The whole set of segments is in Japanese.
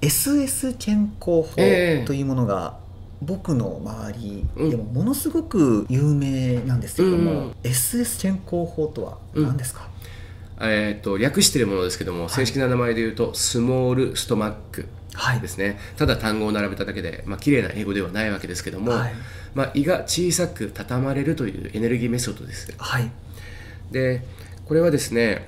SS 健康法というものが、僕の周りでもものすごく有名なんですけども、うん、SS 健康法とは何ですか、うん、えーと、略しているものですけども、はい、正式な名前で言うとスモールストマックですね、はい、ただ単語を並べただけで、まあ綺麗な英語ではないわけですけども、はい、まあ、胃が小さく畳まれるというエネルギーメソッドです、はい、でこれはですね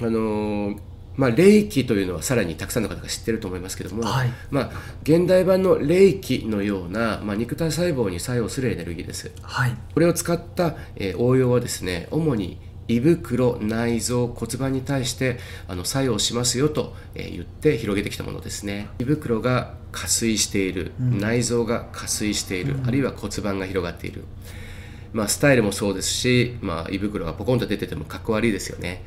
あのーまあ、霊気というのはさらにたくさんの方が知ってると思いますけども、はい、まあ、現代版の霊気のような、まあ、肉体細胞に作用するエネルギーです、はい、これを使った、えー、応用はですね主に胃袋内臓骨盤に対してあの作用しますよと、えー、言って広げてきたものですね。胃袋が下垂している、うん、内臓が下垂している、うん、あるいは骨盤が広がっているまあ、スタイルもそうですし、まあ、胃袋がポコンと出ててもかっこ悪いですよね。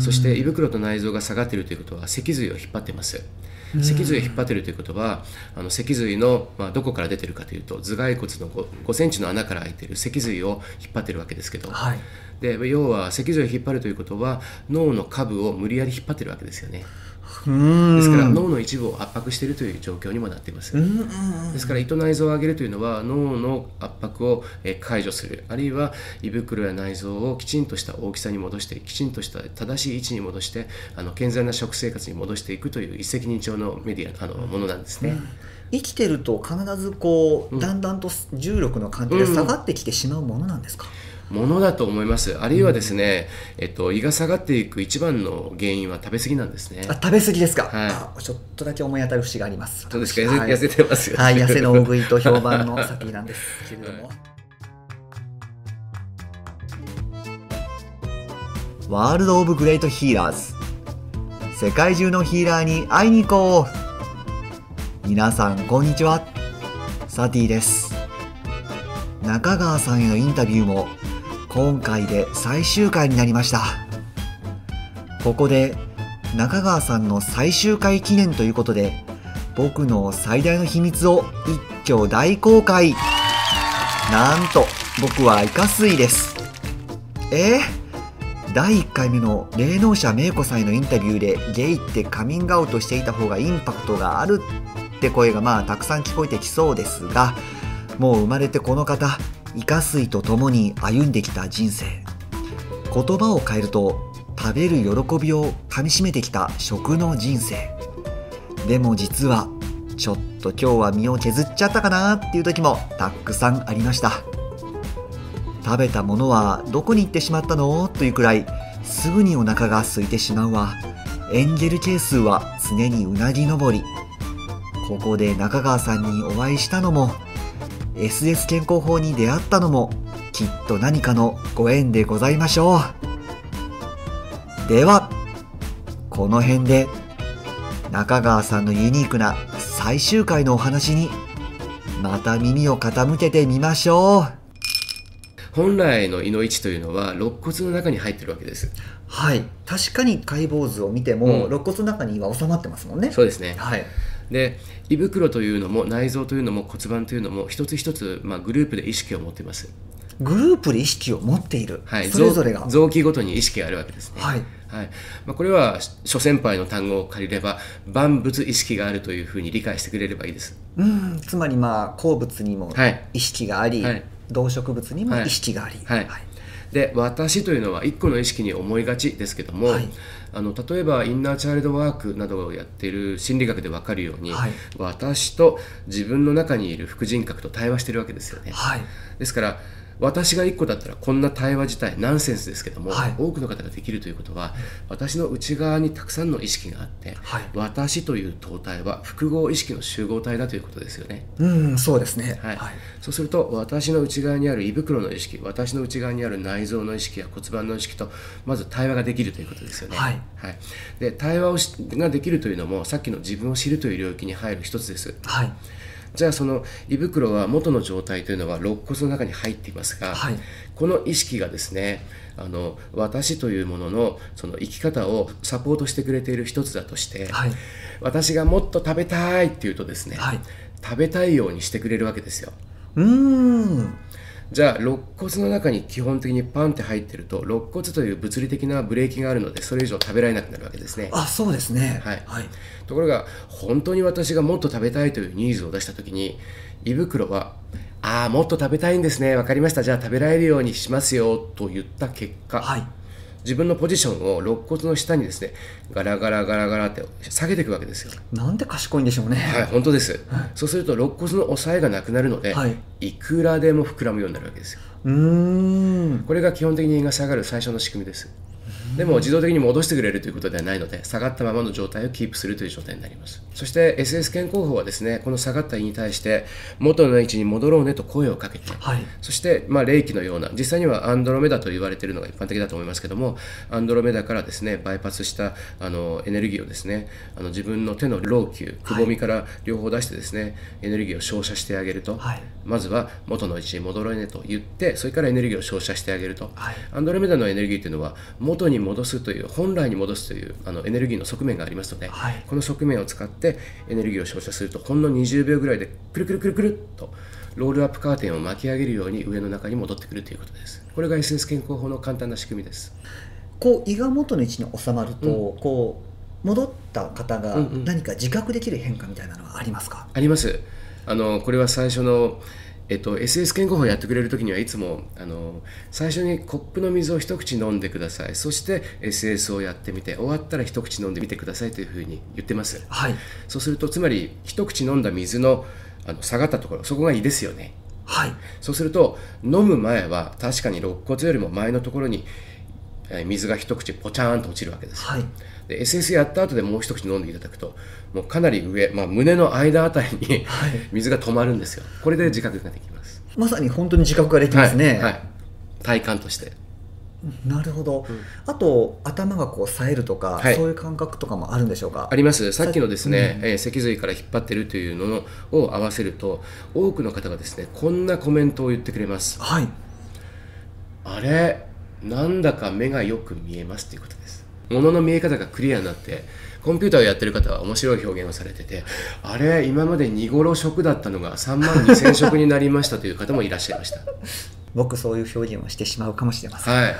そして胃袋と内臓が下がっているということは脊髄を引っ張っています。脊髄を引っ張っているということはあの脊髄の、まあ、どこから出てるかというと頭蓋骨の 5, 5センチの穴から開いている脊髄を引っ張っているわけですけど、はい、で要は脊髄を引っ張るということは脳の下部を無理やり引っ張ってるわけですよねですから脳の一部を圧迫しているという状況にもなっています。ですから胃と内臓を上げるというのは脳の圧迫を解除する。あるいは胃袋や内臓をきちんとした大きさに戻してきちんとした正しい位置に戻してあの健全な食生活に戻していくという一石二鳥のメディアあのものなんですね。うん。生きてると必ずこう、だんだんと重力の関係で下がってきてしまうものなんですか、うんものだと思います。あるいはですね、えっと、胃が下がっていく一番の原因は食べ過ぎなんですね。あ食べ過ぎですか、はい、ちょっとだけ思い当たる節があります。そうですか、はい、痩せてますよ、はい、痩せの 大食いと評判の先なんですけれども、ワールド・オブ・グレート・ヒーラーズ。世界中のヒーラーに会いに行こう。皆さんこんにちは。サティです。中川さんへのインタビューも今回で最終回になりました。ここで中川さんの最終回記念ということで僕の最大の秘密を一挙大公開。なんと僕はイカ水です。え？ー、第1回目の霊能者芽子さんへのインタビューでゲイってカミングアウトしていた方がインパクトがあるって声がまあたくさん聞こえてきそうですがもう生まれてこの方イカ水と共に歩んできた人生言葉を変えると食べる喜びをかみしめてきた食の人生でも実はちょっと今日は身を削っちゃったかなっていう時もたくさんありました食べたものはどこに行ってしまったのというくらいすぐにお腹が空いてしまうわエンジェル係数は常にうなぎ登りここで中川さんにお会いしたのも SS 健康法に出会ったのもきっと何かのご縁でございましょう。ではこの辺で中川さんのユニークな最終回のお話にまた耳を傾けてみましょう。本来の胃の位置というのは肋骨の中に入ってるわけです。はい。確かに解剖図を見ても、うん、肋骨の中には収まってますもんね。そうですね。はいで胃袋というのも内臓というのも骨盤というのも一つ一つ、まあ、グループで意識を持っています。グループで意識を持っている、はい、それぞれが。臓器ごとに意識があるわけですね、はい。はい。まあ、これは諸先輩の単語を借りれば万物意識があるというふうに理解してくれればいいです。うん。つまりまあ鉱物にも意識があり、はい、動植物にも意識があり、はい、はいで私というのは一個の意識に思いがちですけども、はい、あの例えばインナーチャイルドワークなどをやっている心理学で分かるように、はい、私と自分の中にいる副人格と対話してるわけですよね。はい、ですから私が1個だったらこんな対話自体ナンセンスですけども、はい、多くの方ができるということは、私の内側にたくさんの意識があって、はい、私という塔体は複合意識の集合体だということですよね。うんそうですね、はい、はい、そうすると私の内側にある胃袋の意識私の内側にある内臓の意識や骨盤の意識とまず対話ができるということですよね。はい、はい、で対話をしができるというのもさっきの自分を知るという領域に入る一つです。はいじゃあその胃袋は元の状態というのは肋骨の中に入っていますが、はい、この意識がですねあの私というもののその生き方をサポートしてくれている一つだとして、はい、私がもっと食べたいっていうとですね、はい、食べたいようにしてくれるわけですよ。うんじゃあ肋骨の中に基本的にパンって入ってると肋骨という物理的なブレーキがあるのでそれ以上食べられなくなるわけですね。あそうですね。はい、はい、ところが本当に私がもっと食べたいというニーズを出した時に胃袋はああもっと食べたいんですね。分かりました。じゃあ食べられるようにしますよと言った結果、はい、自分のポジションを肋骨の下にですねガラガラガラガラって下げていくわけですよ。なんで賢いんでしょうね。はい本当です、はい、そうすると肋骨の押さえがなくなるので、はい、いくらでも膨らむようになるわけですよ。うん。これが基本的に胃が下がる最初の仕組みですでも自動的に戻してくれるということではないので下がったままの状態をキープするという状態になります。そして SS 健康法はですねこの下がった胃に対して元の位置に戻ろうねと声をかけて、はい、そしてまあ霊気のような実際にはアンドロメダと言われているのが一般的だと思いますけどもアンドロメダからですねバイパスしたあのエネルギーをですねあの自分の手の老朽くぼみから両方出してですね、はい、エネルギーを照射してあげると、はい、まずは元の位置に戻ろうねと言ってそれからエネルギーを照射してあげると、アンドロメダのエネルギーというのは元に戻すという本来に戻すというあのエネルギーの側面がありますので、はい、この側面を使ってエネルギーを照射するとほんの20秒ぐらいでくるくるくるくるっとロールアップカーテンを巻き上げるように上の中に戻ってくるということです。これが SS 健康法の簡単な仕組みです。こう胃が元の位置に収まると、うん、こう戻った方が何か自覚できる変化みたいなのはありますか、うんうん、あります。あのこれは最初のえっと、SS 健康法をやってくれる時にはいつもあの最初にコップの水を一口飲んでください。そして SS をやってみて終わったら一口飲んでみてくださいというふうに言ってます、はい、そうするとつまり一口飲んだ水のあの下がったところそこがいいですよね。はい、そうすると飲む前は確かに肋骨よりも前のところに水が一口ポチャーンと落ちるわけです、はい、で SS やった後でもう一口飲んでいただくともうかなり上、まあ、胸の間あたりに水が止まるんですよ。これで自覚ができます。まさに本当に自覚ができますね、はい、はい、体感として。なるほど、うん、あと頭がこう冴えるとか、はい、そういう感覚とかもあるんでしょうか？あります。さっきのですね、うん、えー、脊髄から引っ張ってるというののを合わせると多くの方がですねこんなコメントを言ってくれます。はい。あれ？なんだか目がよく見えますということです。物の見え方がクリアになってコンピューターをやってる方は面白い表現をされててあれ今まで2頃食だったのが3万2000食になりましたという方もいらっしゃいました。僕そういう表現をしてしまうかもしれません。はい。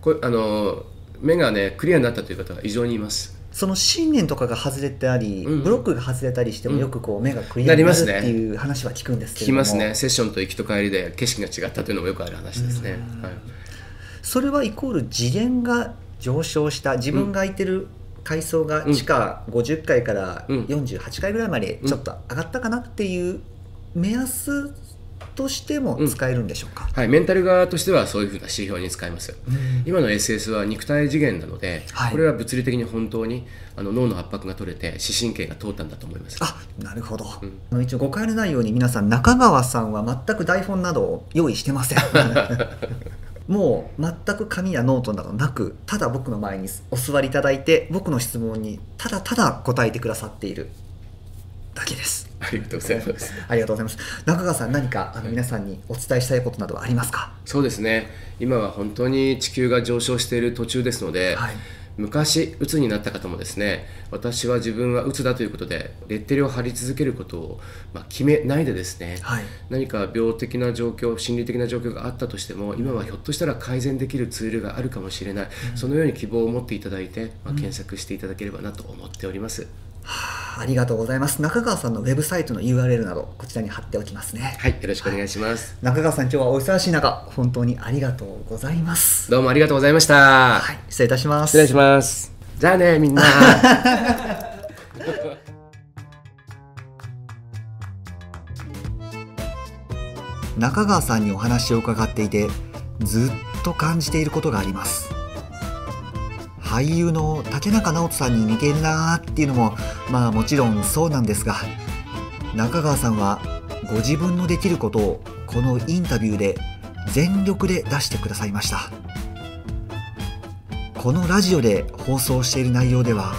これあの目がねクリアになったという方が異常にいます。その信念とかが外れてあり、うん、ブロックが外れたりしてもよくこう目がクリアになるっていう話は聞くんですけども、聞きますね。セッションと行きと帰りで景色が違ったというのもよくある話ですね、はいそれはイコール次元が上昇した自分が空いてる階層が地下50階から48階ぐらいまでちょっと上がったかなっていう目安としても使えるんでしょうか、うん、はい、メンタル側としてはそういうふうな指標に使えます、うん、今の SS は肉体次元なので、はい、これは物理的に本当にあの脳の圧迫が取れて視神経が通ったんだと思います。あなるほど、うん、一応誤解のないように皆さん中川さんは全く台本などを用意してません もう全く紙やノートなどなくただ僕の前にお座りいただいて僕の質問にただただ答えてくださっているだけです。ありがとうございます。ありがとうございます。中川さん何かあの皆さんにお伝えしたいことなどはありますか？そうですね。今は本当に地球が上昇している途中ですので、はい昔うつになった方もですね私は自分はうつだということでレッテルを貼り続けることを、まあ、決めないでですね、はい、何か病的な状況心理的な状況があったとしても今はひょっとしたら改善できるツールがあるかもしれない、うん、そのように希望を持っていただいて、まあ、検索していただければなと思っております。うんはあ、ありがとうございます。中川さんのウェブサイトの URL などこちらに貼っておきますね。はいよろしくお願いします、はい、中川さん今日はお忙しい中本当にありがとうございます。どうもありがとうございました。はい失礼いたします。失礼します。じゃあねみんな。中川さんにお話を伺っていてずっと感じていることがあります俳優の竹中直人さんに似てるなーっていうのもまあもちろんそうなんですが中川さんはご自分のできることをこのインタビューで全力で出してくださいました。このラジオで放送している内容では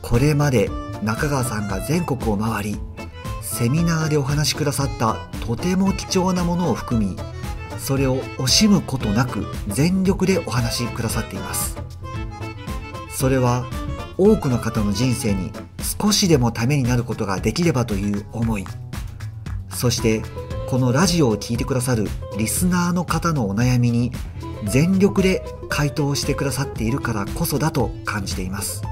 これまで中川さんが全国を回りセミナーでお話しくださったとても貴重なものを含みそれを惜しむことなく全力でお話しくださっています。それは多くの方の人生に少しでもためになることができればという思い。そしてこのラジオを聴いてくださるリスナーの方のお悩みに全力で回答してくださっているからこそだと感じています。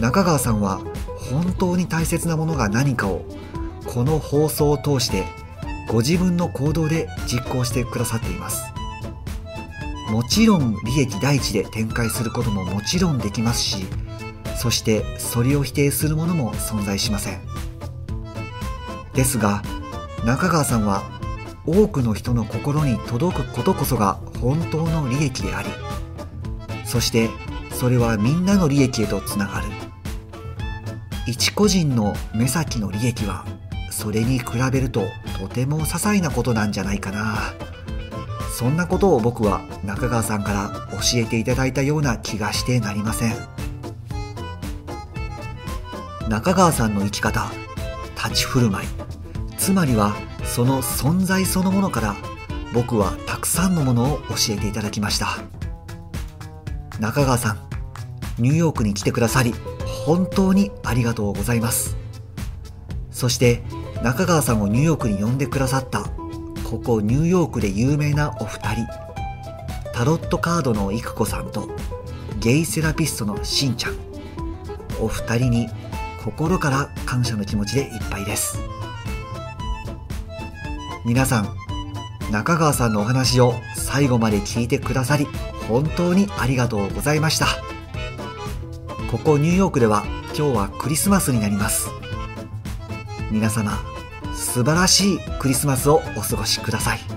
中川さんは本当に大切なものが何かをこの放送を通してご自分の行動で実行してくださっています。もちろん利益第一で展開することももちろんできますしそしてそれを否定するものも存在しません。ですが中川さんは多くの人の心に届くことこそが本当の利益でありそしてそれはみんなの利益へとつながる。一個人の目先の利益はそれに比べるととても些細なことなんじゃないかな。そんなことを僕は中川さんから教えていただいたような気がしてなりません。中川さんの生き方立ち振る舞いつまりはその存在そのものから僕はたくさんのものを教えていただきました。中川さんニューヨークに来てくださり本当にありがとうございます。そして中川さんをニューヨークに呼んでくださったここニューヨークで有名なお二人。タロットカードの育子さんとゲイセラピストのしんちゃん。お二人に心から感謝の気持ちでいっぱいです。皆さん中川さんのお話を最後まで聞いてくださり本当にありがとうございました。ここニューヨークでは今日はクリスマスになります。皆様素晴らしいクリスマスをお過ごしください。